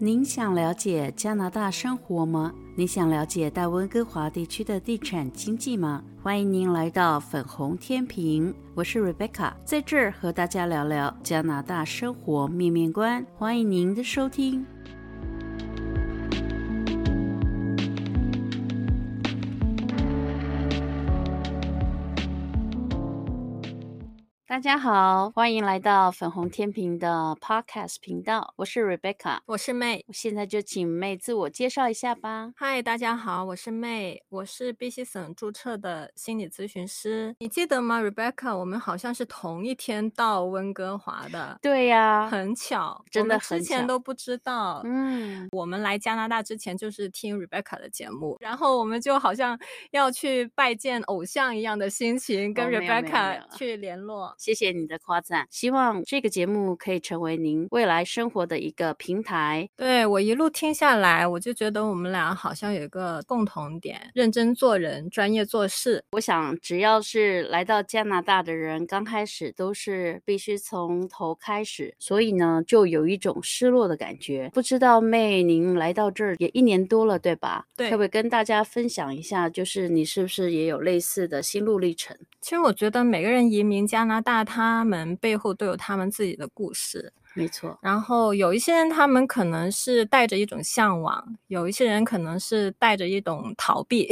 您想了解加拿大生活吗？你想了解大温哥华地区的地产经济吗？欢迎您来到粉红天平，我是 Rebecca，在这儿和大家聊聊加拿大生活面面观。欢迎您的收听。大家好，欢迎来到粉红天平的 Podcast 频道，我是 Rebecca，我是 May，现在就请 May 自我介绍一下吧。嗨，大家好，我是 May，我是 BC 省注册的心理咨询师。你记得吗，Rebecca？我们好像是同一天到温哥华的。对呀、啊，很巧，真的很巧，之前都不知道。嗯，我们来加拿大之前就是听 Rebecca 的节目，然后我们就好像要去拜见偶像一样的心情，跟 Rebecca 去联络。谢谢你的夸赞，希望这个节目可以成为您未来生活的一个平台。对，我一路听下来，我就觉得我们俩好像有一个共同点：认真做人，专业做事。我想，只要是来到加拿大的人，刚开始都是必须从头开始，所以呢，就有一种失落的感觉。不知道妹，您来到这儿也一年多了，对吧？对，可不可以跟大家分享一下，就是你是不是也有类似的心路历程？其实我觉得每个人移民加拿大，但他们背后都有他们自己的故事。没错，然后有一些人，他们可能是带着一种向往，有一些人可能是带着一种逃避，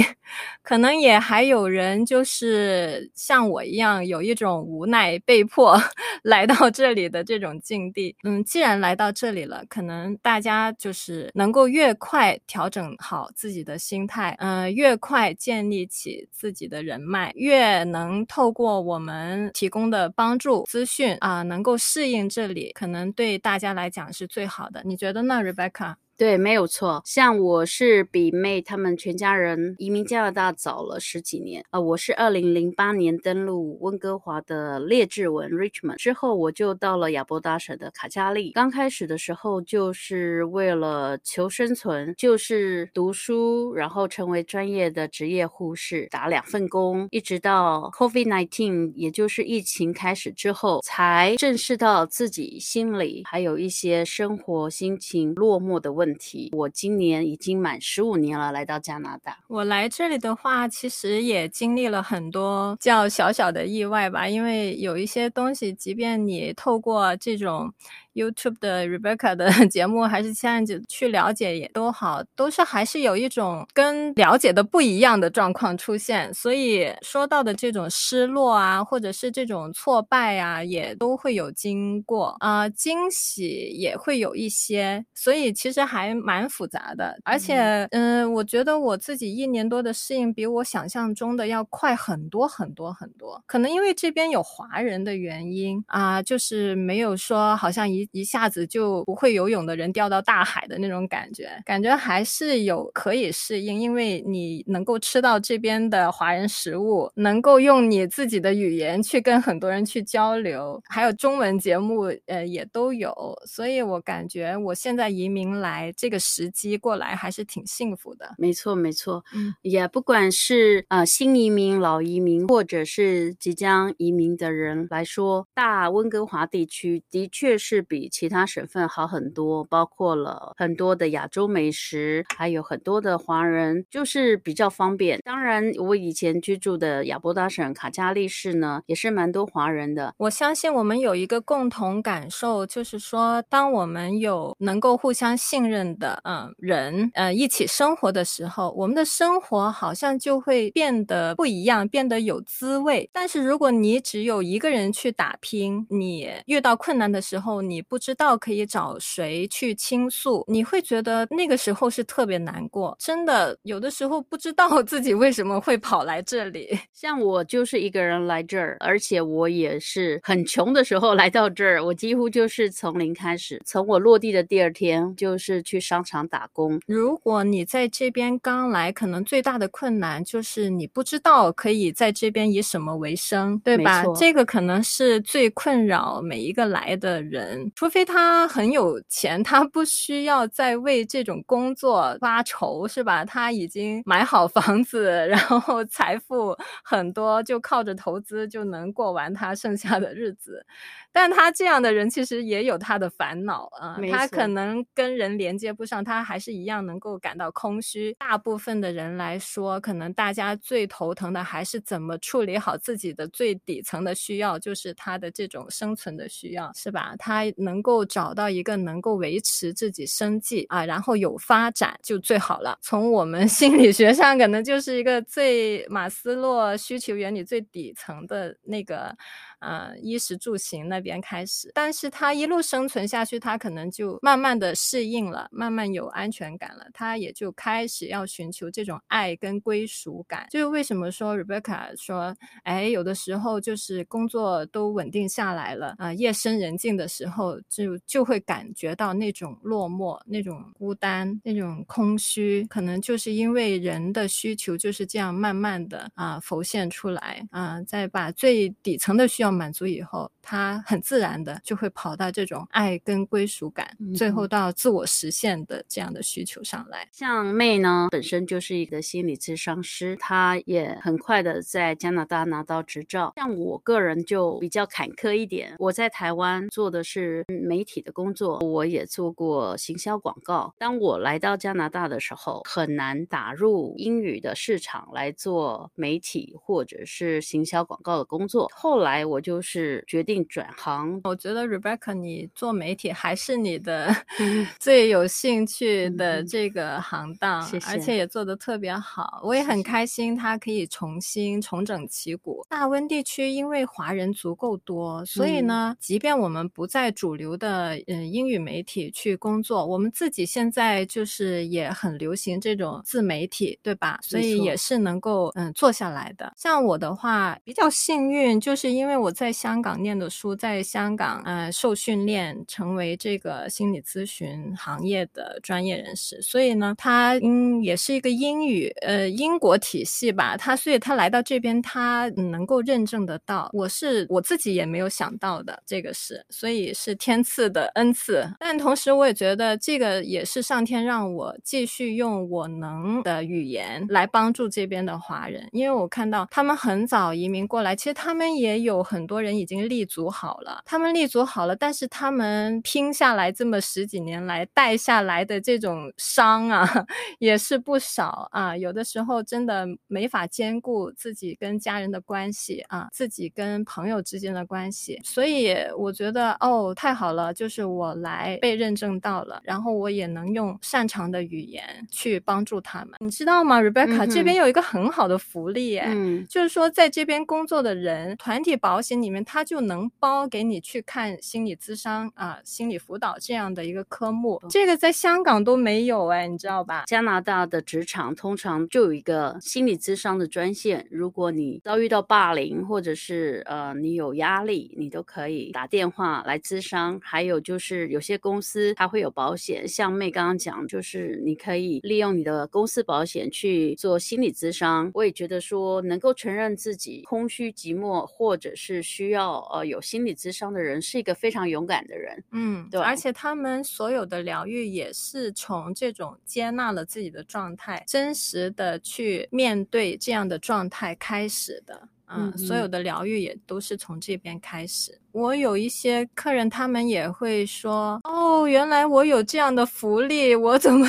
可能也还有人就是像我一样，有一种无奈被迫 来到这里的这种境地。嗯，既然来到这里了，可能大家就是能够越快调整好自己的心态，嗯、越快建立起自己的人脉，越能透过我们提供的帮助资讯啊、能够适应这里，可能。对大家来讲是最好的，你觉得呢，Rebecca？对，没有错。像我是比妹他们全家人移民加拿大早了十几年、呃，我是二零零八年登陆温哥华的列治文 （Richmond） 之后，我就到了亚伯达省的卡加利。刚开始的时候，就是为了求生存，就是读书，然后成为专业的职业护士，打两份工，一直到 COVID-19，也就是疫情开始之后，才正视到自己心里还有一些生活心情落寞的问。问题，我今年已经满十五年了，来到加拿大。我来这里的话，其实也经历了很多叫小小的意外吧，因为有一些东西，即便你透过这种。YouTube 的 Rebecca 的 节目，还是现在就去了解也都好，都是还是有一种跟了解的不一样的状况出现，所以说到的这种失落啊，或者是这种挫败啊，也都会有经过啊、惊喜也会有一些，所以其实还蛮复杂的。而且，嗯、呃，我觉得我自己一年多的适应比我想象中的要快很多很多很多，可能因为这边有华人的原因啊、呃，就是没有说好像一。一下子就不会游泳的人掉到大海的那种感觉，感觉还是有可以适应，因为你能够吃到这边的华人食物，能够用你自己的语言去跟很多人去交流，还有中文节目，呃，也都有，所以我感觉我现在移民来这个时机过来还是挺幸福的。没错，没错，嗯，也不管是呃新移民、老移民，或者是即将移民的人来说，大温哥华地区的确是比。比其他省份好很多，包括了很多的亚洲美食，还有很多的华人，就是比较方便。当然，我以前居住的亚伯达省卡加利市呢，也是蛮多华人的。我相信我们有一个共同感受，就是说，当我们有能够互相信任的嗯人，呃，一起生活的时候，我们的生活好像就会变得不一样，变得有滋味。但是如果你只有一个人去打拼，你遇到困难的时候，你不知道可以找谁去倾诉，你会觉得那个时候是特别难过。真的，有的时候不知道 自己为什么会跑来这里。像我就是一个人来这儿，而且我也是很穷的时候来到这儿。我几乎就是从零开始，从我落地的第二天就是去商场打工。如果你在这边刚来，可能最大的困难就是你不知道可以在这边以什么为生，对吧？这个可能是最困扰每一个来的人。除非他很有钱，他不需要再为这种工作发愁，是吧？他已经买好房子，然后财富很多，就靠着投资就能过完他剩下的日子。但他这样的人其实也有他的烦恼啊，他可能跟人连接不上，他还是一样能够感到空虚。大部分的人来说，可能大家最头疼的还是怎么处理好自己的最底层的需要，就是他的这种生存的需要，是吧？他能够找到一个能够维持自己生计啊，然后有发展就最好了。从我们 心理学上，可能就是一个最马斯洛需求原理最底层的那个。呃，衣食住行那边开始，但是他一路生存下去，他可能就慢慢的适应了，慢慢有安全感了，他也就开始要寻求这种爱跟归属感。就是为什么说 Rebecca 说，哎，有的时候就是工作都稳定下来了，啊、夜深人静的时候，就就会感觉到那种落寞、那种孤单、那种空虚，可能就是因为人的需求就是这样慢慢的啊、浮现出来，啊、呃，再把最底层的需要。要满足以后，他很自然的就会跑到这种爱跟归属感，嗯、最后到自我实现的这样的需求上来。像 May 呢，本身就是一个心理咨商师，她也很快的在加拿大拿到执照。像我个人就比较坎坷一点，我在台湾做的是媒体的工作，我也做过行销广告。当我来到加拿大的时候，很难打入英语的市场来做媒体或者是行销广告的工作。后来我。我就是决定转行。我觉得 Rebecca，你做媒体还是你的 最有兴趣的这个行当，谢谢。而且也做得特别好。我也很开心，他可以重新重整旗鼓。大温地区因为华人足够多，所以呢，嗯、即便我们不在主流的嗯英语媒体去工作，我们自己现在就是也很流行这种自媒体，对吧？所以也是能够嗯做下来的。像我的话，比较幸运，就是因为我。我在香港念的书，在香港呃受训练，成为这个心理咨询行业的专业人士。所以呢，他嗯也是一个英语呃英国体系吧。他所以他来到这边，他能够认证得到。我是我自己也没有想到的，这个是所以是天赐的恩赐。但同时，我也觉得这个也是上天让我继续用我能的语言来帮助这边的华人，因为我看到他们很早移民过来，其实他们也有很。很多人已经立足好了，他们立足好了，但是他们拼下来这么十几年来带下来的这种伤啊，也是不少啊。有的时候真的没法兼顾自己跟家人的关系啊，自己跟朋友之间的关系。所以我觉得哦，太好了，就是我来被认证到了，然后我也能用擅长的语言去帮助他们。你知道吗，Rebecca，嗯，这边有一个很好的福利，哎，嗯，就是说在这边工作的人，团体保险。心里面他就能包给你去看心理咨商啊，心理辅导这样的一个科目，这个在香港都没有哎，你知道吧？加拿大的职场通常就有一个心理咨商的专线，如果你遭遇到霸凌或者是呃你有压力，你都可以打电话来咨商。还有就是有些公司它会有保险，像妹刚刚讲，就是你可以利用你的公司保险去做心理咨商。我也觉得说能够承认自己空虚寂寞或者是。是需要呃有心理智商的人，是一个非常勇敢的人，嗯，对，而且他们所有的疗愈也是从这种接纳了自己的状态，真实的去面对这样的状态开始的。嗯，嗯，所有的疗愈也都是从这边开始。我有一些客人，他们也会说：“哦，原来我有这样的福利，我怎么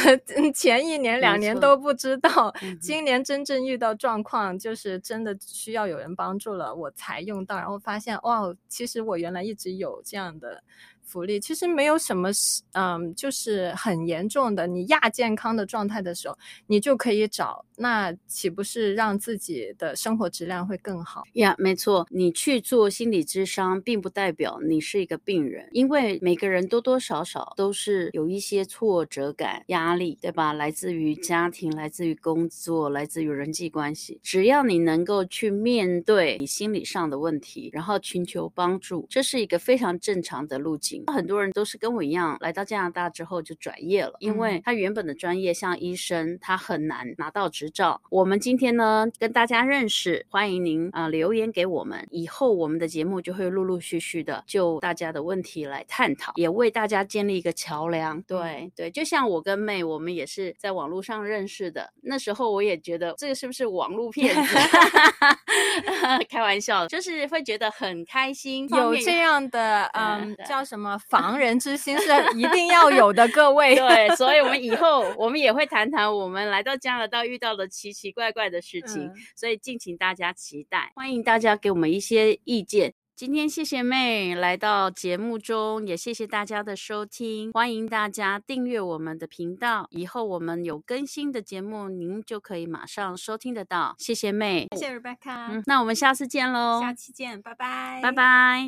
前一年、两年都不知道？今年真正遇到状况，就是真的需要有人帮助了，我才用到，然后发现，哇，其实我原来一直有这样的。”福利其实没有什么是，嗯，就是很严重的。你亚健康的状态的时候，你就可以找，那岂不是让自己的生活质量会更好？呀，没错，你去做心理咨商，并不代表你是一个病人，因为每个人多多少少都是有一些挫折感、压力，对吧？来自于家庭，来自于工作，来自于人际关系。只要你能够去面对你心理上的问题，然后寻求帮助，这是一个非常正常的路径。很多人都是跟我一样，来到加拿大之后就转业了，因为他原本的专业像医生，他很难拿到执照。我们今天呢，跟大家认识，欢迎您啊、呃、留言给我们，以后我们的节目就会陆陆续续的就大家的问题来探讨，也为大家建立一个桥梁。对对，就像我跟妹，我们也是在网络上认识的，那时候我也觉得这个是不是网络骗子？开玩笑，就是会觉得很开心，有这样的嗯叫什么？么防人之心是一定要有的，各位。对，所以我们以 后我们也会谈谈我们来到加拿大遇到的奇奇怪怪的事情，嗯、所以敬请大家期待，欢迎大家给我们一些意见。今天谢谢 May 来到节目中，也谢谢大家的收听。欢迎大家订阅我们的频道，以后我们有更新的节目，您就可以马上收听得到。谢谢 May，谢谢 Rebecca。嗯，那我们下次见喽，下期见，拜拜，拜拜。